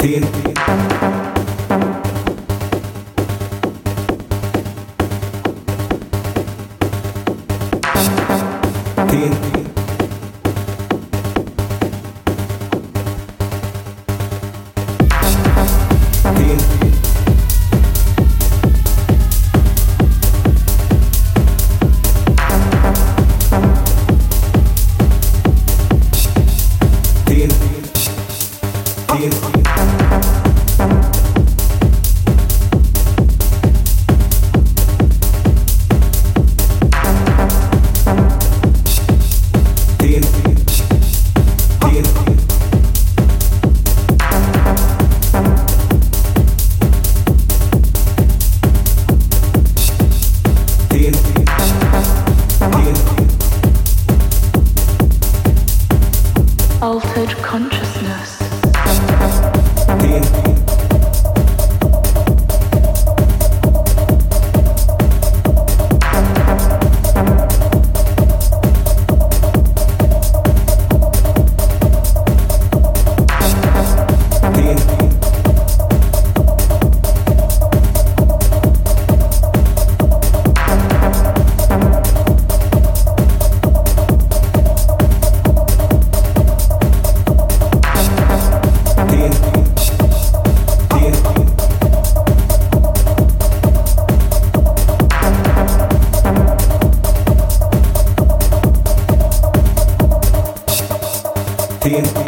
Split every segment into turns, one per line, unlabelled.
sentir. Yeah. Deep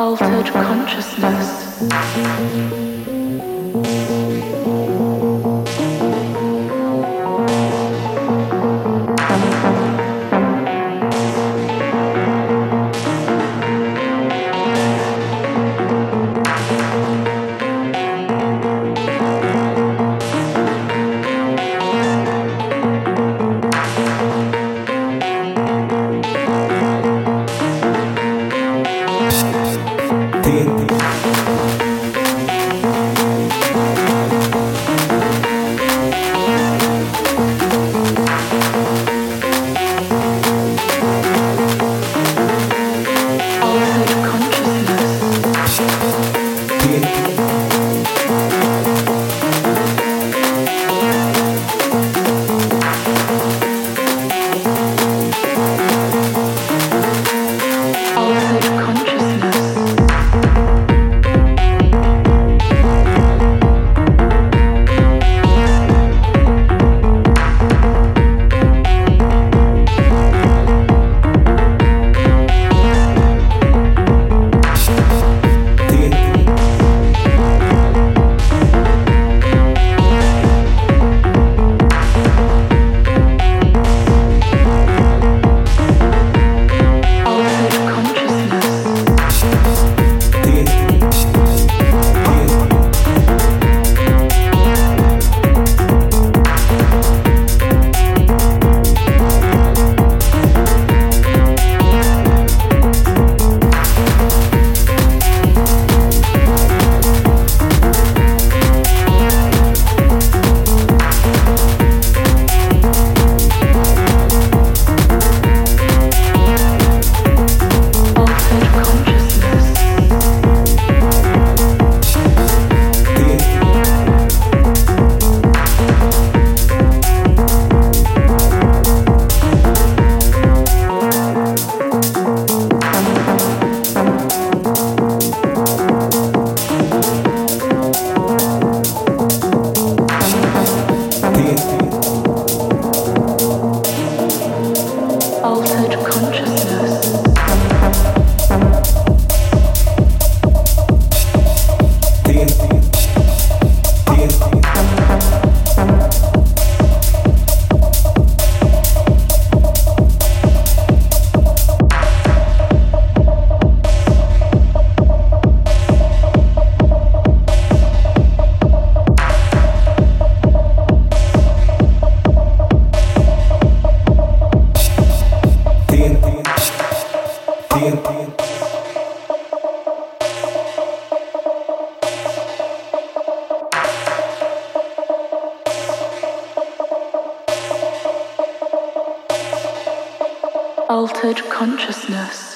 altered consciousness. você Altered consciousness.